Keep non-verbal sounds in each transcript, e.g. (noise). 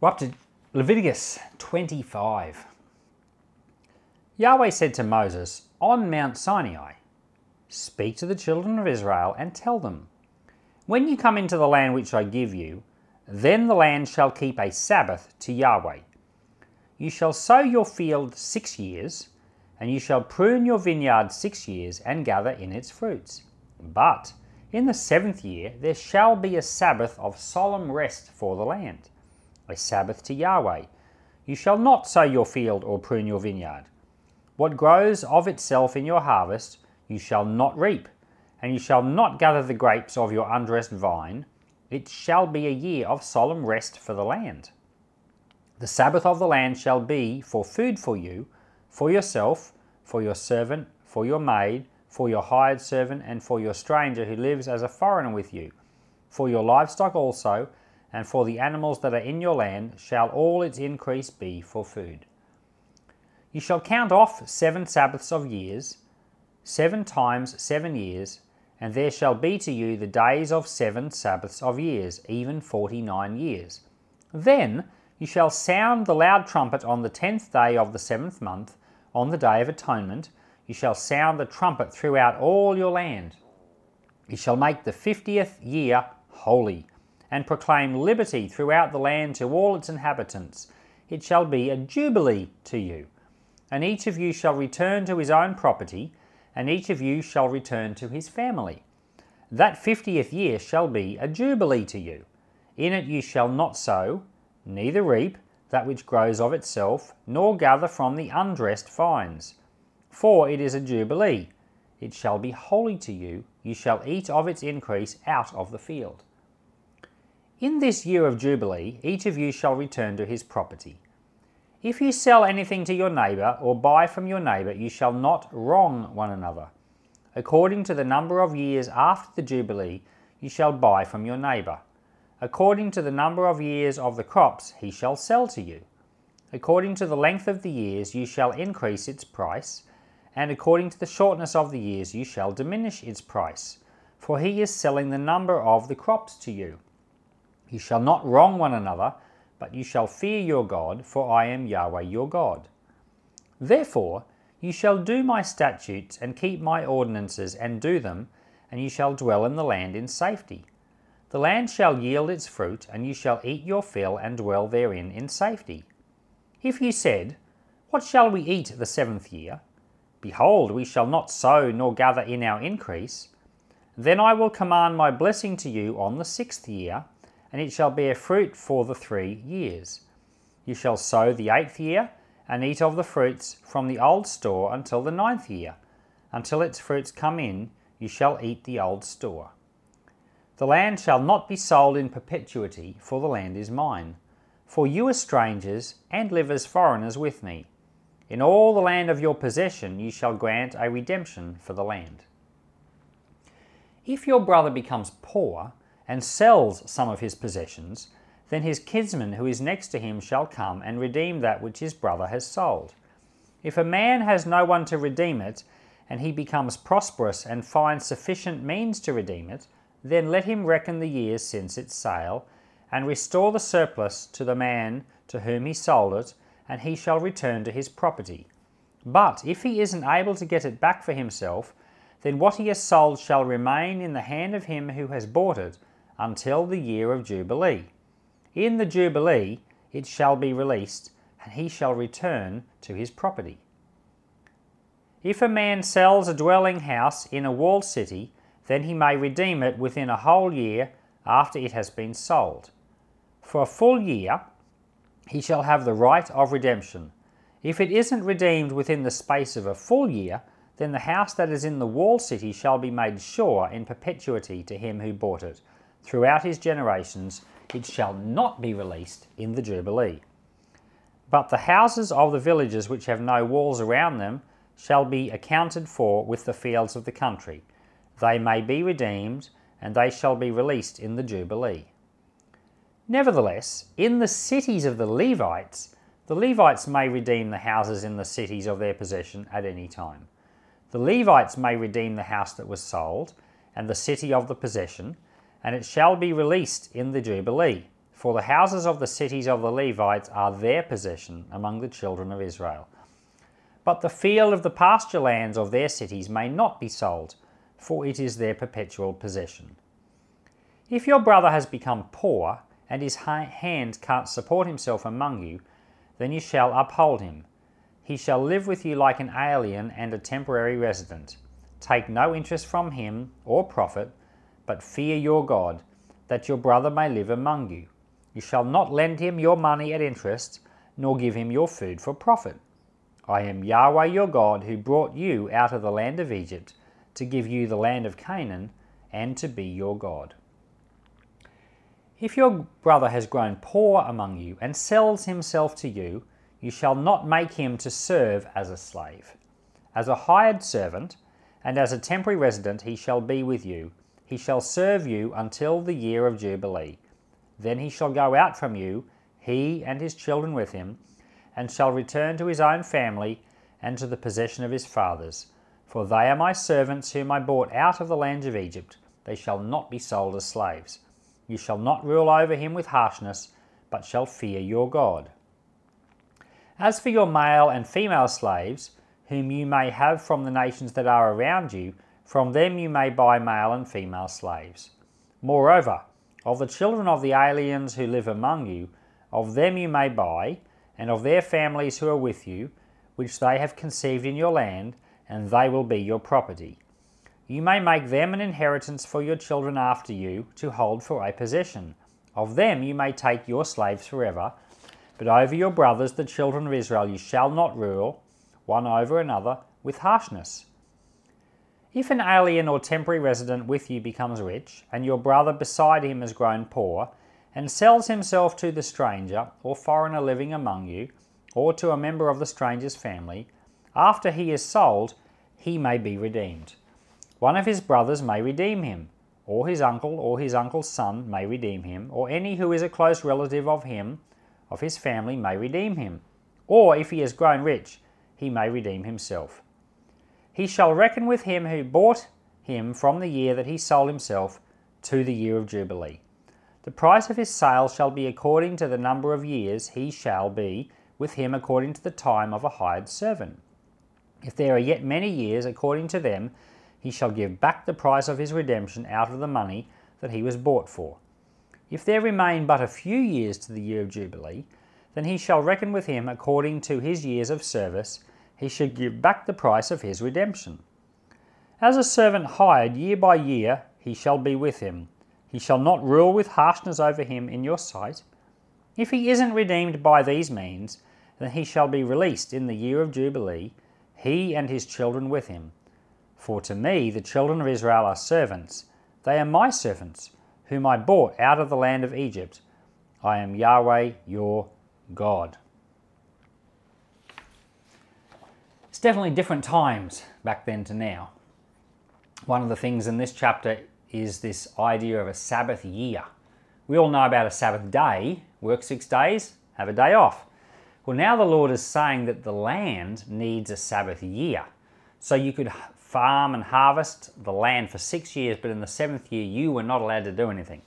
We're up to Leviticus 25. Yahweh said to Moses on Mount Sinai, Speak to the children of Israel and tell them, When you come into the land which I give you, then the land shall keep a Sabbath to Yahweh. You shall sow your field six years, and you shall prune your vineyard six years, and gather in its fruits. But in the seventh year there shall be a Sabbath of solemn rest for the land, a Sabbath to Yahweh. You shall not sow your field or prune your vineyard. What grows of itself in your harvest you shall not reap, and you shall not gather the grapes of your undressed vine. It shall be a year of solemn rest for the land. The Sabbath of the land shall be for food for you, for yourself, for your servant, for your maid, for your hired servant, and for your stranger who lives as a foreigner with you. For your livestock also, and for the animals that are in your land, shall all its increase be for food. You shall count off seven Sabbaths of years, seven times seven years, and there shall be to you the days of seven Sabbaths of years, even forty nine years. Then you shall sound the loud trumpet on the tenth day of the seventh month, on the day of atonement. You shall sound the trumpet throughout all your land. You shall make the fiftieth year holy, and proclaim liberty throughout the land to all its inhabitants. It shall be a jubilee to you, and each of you shall return to his own property and each of you shall return to his family. That fiftieth year shall be a jubilee to you. In it you shall not sow, neither reap that which grows of itself, nor gather from the undressed vines. For it is a jubilee. It shall be holy to you. You shall eat of its increase out of the field. In this year of jubilee, each of you shall return to his property. If you sell anything to your neighbour or buy from your neighbour, you shall not wrong one another. According to the number of years after the Jubilee, you shall buy from your neighbour. According to the number of years of the crops, he shall sell to you. According to the length of the years, you shall increase its price, and according to the shortness of the years, you shall diminish its price. For he is selling the number of the crops to you. You shall not wrong one another but you shall fear your God, for I am Yahweh your God. Therefore, you shall do my statutes and keep my ordinances and do them, and you shall dwell in the land in safety. The land shall yield its fruit, and you shall eat your fill and dwell therein in safety. If you said, What shall we eat the seventh year? Behold, we shall not sow nor gather in our increase. Then I will command my blessing to you on the sixth year, and it shall bear fruit for the three years. You shall sow the eighth year, and eat of the fruits from the old store until the ninth year. Until its fruits come in, you shall eat the old store. The land shall not be sold in perpetuity, for the land is mine. For you are strangers, and live as foreigners with me. In all the land of your possession you shall grant a redemption for the land. If your brother becomes poor, and sells some of his possessions, then his kinsman who is next to him shall come and redeem that which his brother has sold. If a man has no one to redeem it, and he becomes prosperous and finds sufficient means to redeem it, then let him reckon the years since its sale, and restore the surplus to the man to whom he sold it, and he shall return to his property. But if he isn't able to get it back for himself, then what he has sold shall remain in the hand of him who has bought it until the year of Jubilee. In the Jubilee it shall be released, and he shall return to his property. If a man sells a dwelling house in a walled city, then he may redeem it within a whole year after it has been sold. For a full year he shall have the right of redemption. If it isn't redeemed within the space of a full year, then the house that is in the walled city shall be made sure in perpetuity to him who bought it, throughout his generations, it shall not be released in the Jubilee. But the houses of the villages which have no walls around them shall be accounted for with the fields of the country. They may be redeemed, and they shall be released in the Jubilee. Nevertheless, in the cities of the Levites, the Levites may redeem the houses in the cities of their possession at any time. The Levites may redeem the house that was sold, and the city of the possession, and it shall be released in the Jubilee. for the houses of the cities of the Levites are their possession among the children of Israel. But the field of the pasture lands of their cities may not be sold, for it is their perpetual possession. If your brother has become poor, and his hand can't support himself among you, then you shall uphold him. He shall live with you like an alien and a temporary resident. Take no interest from him or profit, but fear your God, that your brother may live among you. You shall not lend him your money at interest, nor give him your food for profit. I am Yahweh your God, who brought you out of the land of Egypt, to give you the land of Canaan, and to be your God. If your brother has grown poor among you and sells himself to you, you shall not make him to serve as a slave. As a hired servant and as a temporary resident, he shall be with you. He shall serve you until the year of Jubilee. Then he shall go out from you, he and his children with him, and shall return to his own family and to the possession of his fathers. For they are my servants whom I bought out of the land of Egypt. They shall not be sold as slaves. You shall not rule over him with harshness, but shall fear your God. As for your male and female slaves, whom you may have from the nations that are around you, from them you may buy male and female slaves. Moreover, of the children of the aliens who live among you, of them you may buy, and of their families who are with you, which they have conceived in your land, and they will be your property. You may make them an inheritance for your children after you to hold for a possession. Of them you may take your slaves forever, but over your brothers, the children of Israel, you shall not rule, one over another, with harshness. If an alien or temporary resident with you becomes rich, and your brother beside him has grown poor, and sells himself to the stranger or foreigner living among you, or to a member of the stranger's family, after he is sold, he may be redeemed. One of his brothers may redeem him, or his uncle or his uncle's son may redeem him, or any who is a close relative of him, of his family, may redeem him. Or if he has grown rich, he may redeem himself. He shall reckon with him who bought him from the year that he sold himself to the year of Jubilee. The price of his sale shall be according to the number of years he shall be with him according to the time of a hired servant. If there are yet many years according to them, he shall give back the price of his redemption out of the money that he was bought for. If there remain but a few years to the year of Jubilee, then he shall reckon with him according to his years of service, he shall give back the price of his redemption. As a servant hired year by year, he shall be with him. He shall not rule with harshness over him in your sight. If he isn't redeemed by these means, then he shall be released in the year of Jubilee, he and his children with him for to me the children of Israel are servants. They are my servants, whom I bought out of the land of Egypt. I am Yahweh your God. It's definitely different times back then to now. One of the things in this chapter is this idea of a Sabbath year. We all know about a Sabbath day, work six days, have a day off. Well, now the Lord is saying that the land needs a Sabbath year. So you could farm and harvest the land for six years, but in the seventh year, you were not allowed to do anything.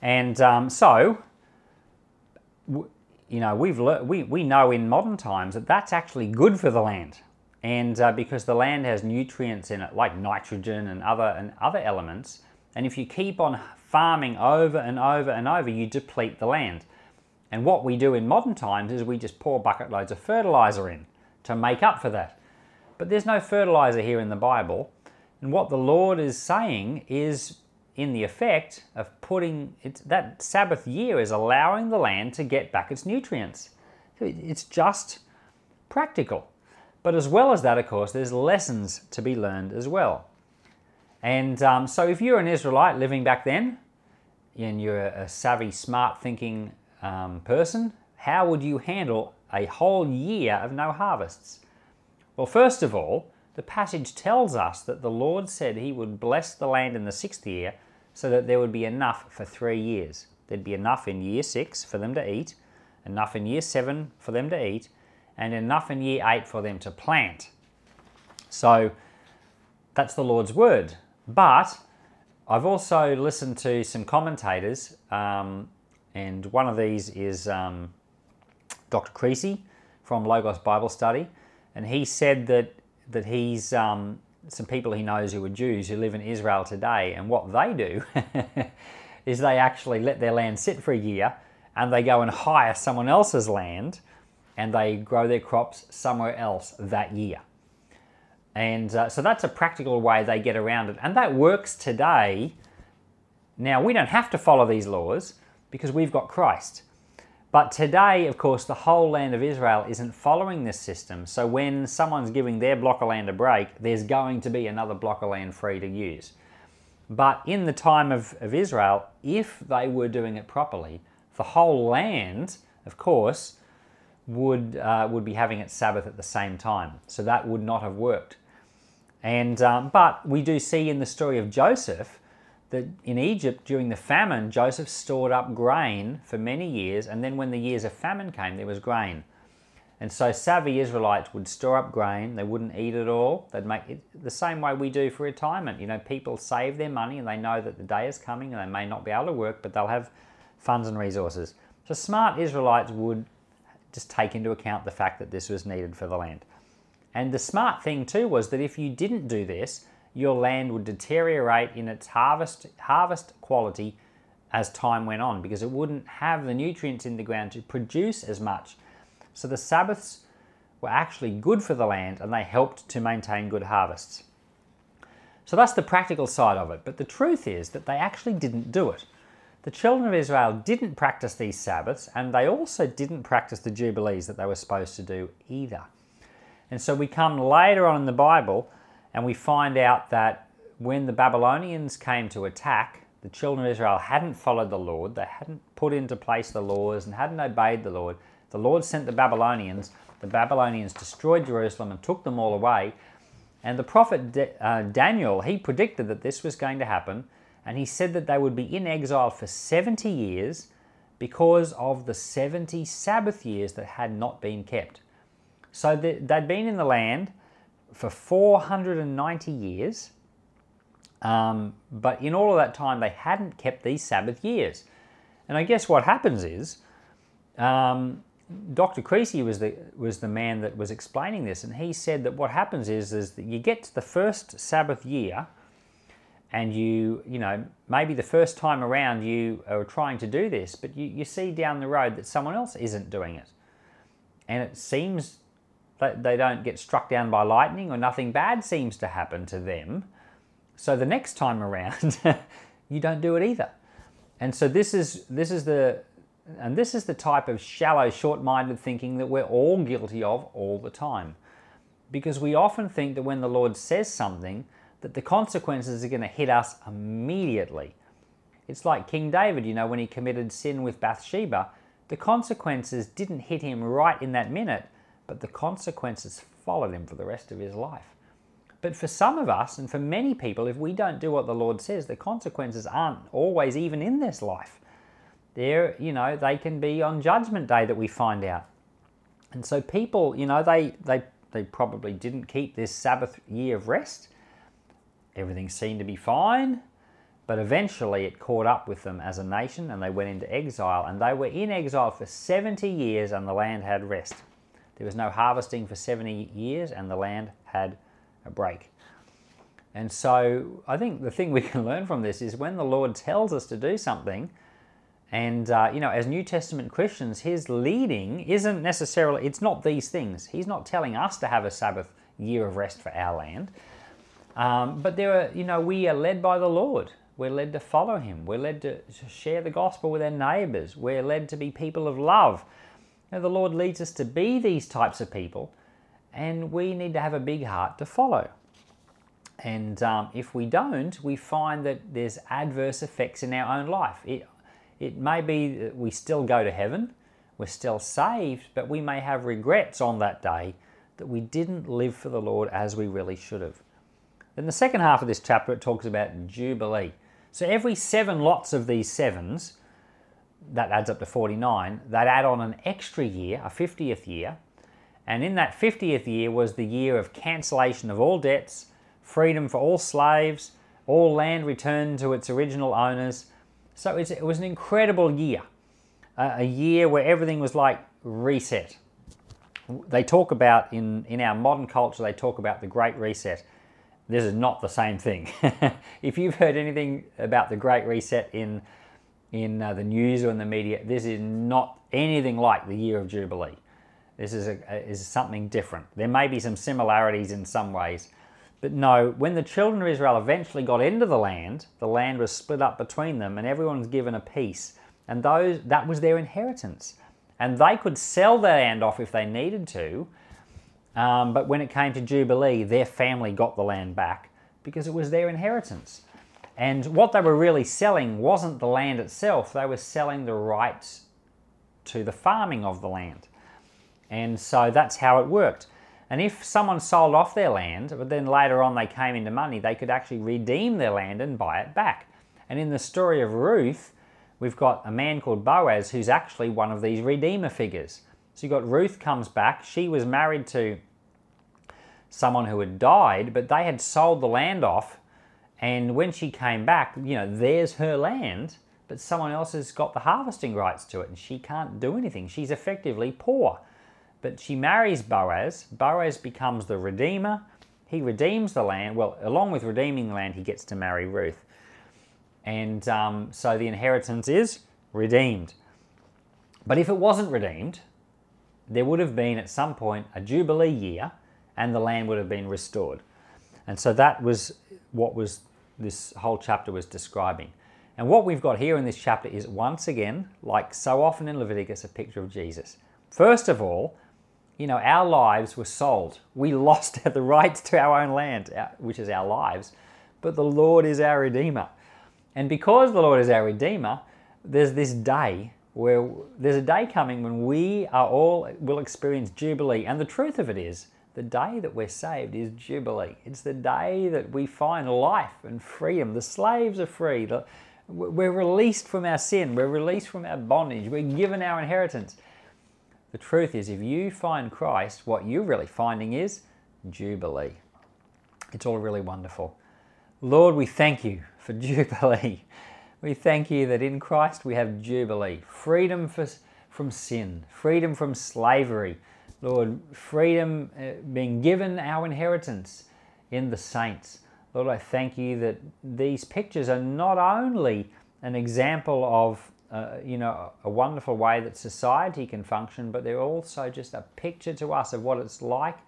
And um, so, you know, we've le- we, we know in modern times that that's actually good for the land. And uh, because the land has nutrients in it, like nitrogen and other, and other elements, and if you keep on farming over and over and over, you deplete the land. And what we do in modern times is we just pour bucket loads of fertilizer in to make up for that. But there's no fertilizer here in the Bible. And what the Lord is saying is, in the effect of putting it, that Sabbath year is allowing the land to get back its nutrients. It's just practical. But as well as that, of course, there's lessons to be learned as well. And um, so, if you're an Israelite living back then, and you're a savvy, smart thinking um, person, how would you handle a whole year of no harvests? Well, first of all, the passage tells us that the Lord said he would bless the land in the sixth year so that there would be enough for three years. There'd be enough in year six for them to eat, enough in year seven for them to eat, and enough in year eight for them to plant. So that's the Lord's word. But I've also listened to some commentators, um, and one of these is um, Dr. Creasy from Logos Bible Study, and he said that that he's um, some people he knows who are Jews who live in Israel today, and what they do (laughs) is they actually let their land sit for a year, and they go and hire someone else's land, and they grow their crops somewhere else that year. And uh, so that's a practical way they get around it, and that works today. Now we don't have to follow these laws because we've got Christ. But today, of course, the whole land of Israel isn't following this system. So when someone's giving their block of land a break, there's going to be another block of land free to use. But in the time of, of Israel, if they were doing it properly, the whole land, of course, would, uh, would be having its Sabbath at the same time. So that would not have worked. And, um, but we do see in the story of Joseph that in Egypt during the famine, Joseph stored up grain for many years, and then when the years of famine came, there was grain. And so savvy Israelites would store up grain, they wouldn't eat it all. They'd make it the same way we do for retirement. You know, people save their money and they know that the day is coming and they may not be able to work, but they'll have funds and resources. So smart Israelites would just take into account the fact that this was needed for the land. And the smart thing too was that if you didn't do this, your land would deteriorate in its harvest, harvest quality as time went on because it wouldn't have the nutrients in the ground to produce as much. So the Sabbaths were actually good for the land and they helped to maintain good harvests. So that's the practical side of it. But the truth is that they actually didn't do it. The children of Israel didn't practice these Sabbaths and they also didn't practice the Jubilees that they were supposed to do either. And so we come later on in the Bible and we find out that when the Babylonians came to attack, the children of Israel hadn't followed the Lord, they hadn't put into place the laws and hadn't obeyed the Lord. The Lord sent the Babylonians. The Babylonians destroyed Jerusalem and took them all away. And the prophet uh, Daniel, he predicted that this was going to happen. And he said that they would be in exile for 70 years because of the 70 Sabbath years that had not been kept. So they'd been in the land for 490 years. Um, but in all of that time, they hadn't kept these Sabbath years. And I guess what happens is, um, Dr. Creasy was the was the man that was explaining this, and he said that what happens is is that you get to the first Sabbath year, and you you know maybe the first time around you are trying to do this, but you, you see down the road that someone else isn't doing it, and it seems they don't get struck down by lightning or nothing bad seems to happen to them. So the next time around, (laughs) you don't do it either. And so this is this is the and this is the type of shallow, short-minded thinking that we're all guilty of all the time. Because we often think that when the Lord says something, that the consequences are going to hit us immediately. It's like King David, you know, when he committed sin with Bathsheba, the consequences didn't hit him right in that minute, but the consequences followed him for the rest of his life. But for some of us, and for many people, if we don't do what the Lord says, the consequences aren't always even in this life. There, you know, they can be on Judgment Day that we find out. And so people, you know, they they they probably didn't keep this Sabbath year of rest. Everything seemed to be fine, but eventually it caught up with them as a nation and they went into exile. And they were in exile for 70 years and the land had rest. There was no harvesting for 70 years, and the land had a break. And so I think the thing we can learn from this is when the Lord tells us to do something, and uh, you know, as New Testament Christians, His leading isn't necessarily, it's not these things. He's not telling us to have a Sabbath year of rest for our land. Um, but there are, you know, we are led by the Lord. We're led to follow Him. We're led to share the gospel with our neighbors. We're led to be people of love. Now, the Lord leads us to be these types of people, and we need to have a big heart to follow. And um, if we don't, we find that there's adverse effects in our own life. It, it may be that we still go to heaven, we're still saved, but we may have regrets on that day that we didn't live for the Lord as we really should have. In the second half of this chapter, it talks about Jubilee. So every seven lots of these sevens that adds up to 49, they'd add on an extra year, a 50th year. And in that 50th year was the year of cancellation of all debts, freedom for all slaves, all land returned to its original owners. So it was an incredible year. a year where everything was like reset. They talk about in, in our modern culture, they talk about the Great Reset. This is not the same thing. (laughs) if you've heard anything about the Great Reset in in uh, the news or in the media, this is not anything like the year of Jubilee. This is, a, is something different. There may be some similarities in some ways, but no, when the children of Israel eventually got into the land, the land was split up between them and everyone was given a piece. And those that was their inheritance. And they could sell their land off if they needed to. Um, but when it came to Jubilee, their family got the land back because it was their inheritance. And what they were really selling wasn't the land itself, they were selling the rights to the farming of the land. And so that's how it worked. And if someone sold off their land, but then later on they came into money, they could actually redeem their land and buy it back. And in the story of Ruth, we've got a man called Boaz who's actually one of these redeemer figures. So you've got Ruth comes back. She was married to someone who had died, but they had sold the land off. And when she came back, you know, there's her land, but someone else has got the harvesting rights to it and she can't do anything. She's effectively poor. But she marries Boaz. Boaz becomes the redeemer. He redeems the land. Well, along with redeeming the land, he gets to marry Ruth. And um, so the inheritance is redeemed. But if it wasn't redeemed, there would have been at some point a Jubilee year and the land would have been restored. And so that was what was this whole chapter was describing. And what we've got here in this chapter is once again, like so often in Leviticus, a picture of Jesus. First of all, you know, our lives were sold. We (laughs) lost (laughs) the rights to our own land, uh, which is our lives, but the Lord is our Redeemer. And because the Lord is our Redeemer, there's this day where there's a day coming when we are all will experience Jubilee. And the truth of it is, the day that we're saved is Jubilee. It's the day that we find life and freedom. The slaves are free. We're released from our sin. We're released from our bondage. We're given our inheritance. The truth is, if you find Christ, what you're really finding is Jubilee. It's all really wonderful. Lord, we thank you for (laughs) Jubilee. We thank you that in Christ we have Jubilee, freedom for, from sin, freedom from slavery. Lord, freedom uh, being given our inheritance in the saints. Lord, I thank you that these pictures are not only an example of uh, you know, a wonderful way that society can function, but they're also just a picture to us of what it's like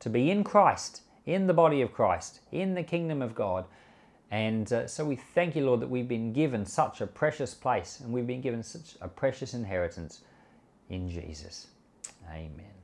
to be in Christ, in the body of Christ, in the kingdom of God. And uh, so we thank you, Lord, that we've been given such a precious place and we've been given such a precious inheritance in Jesus. Amen.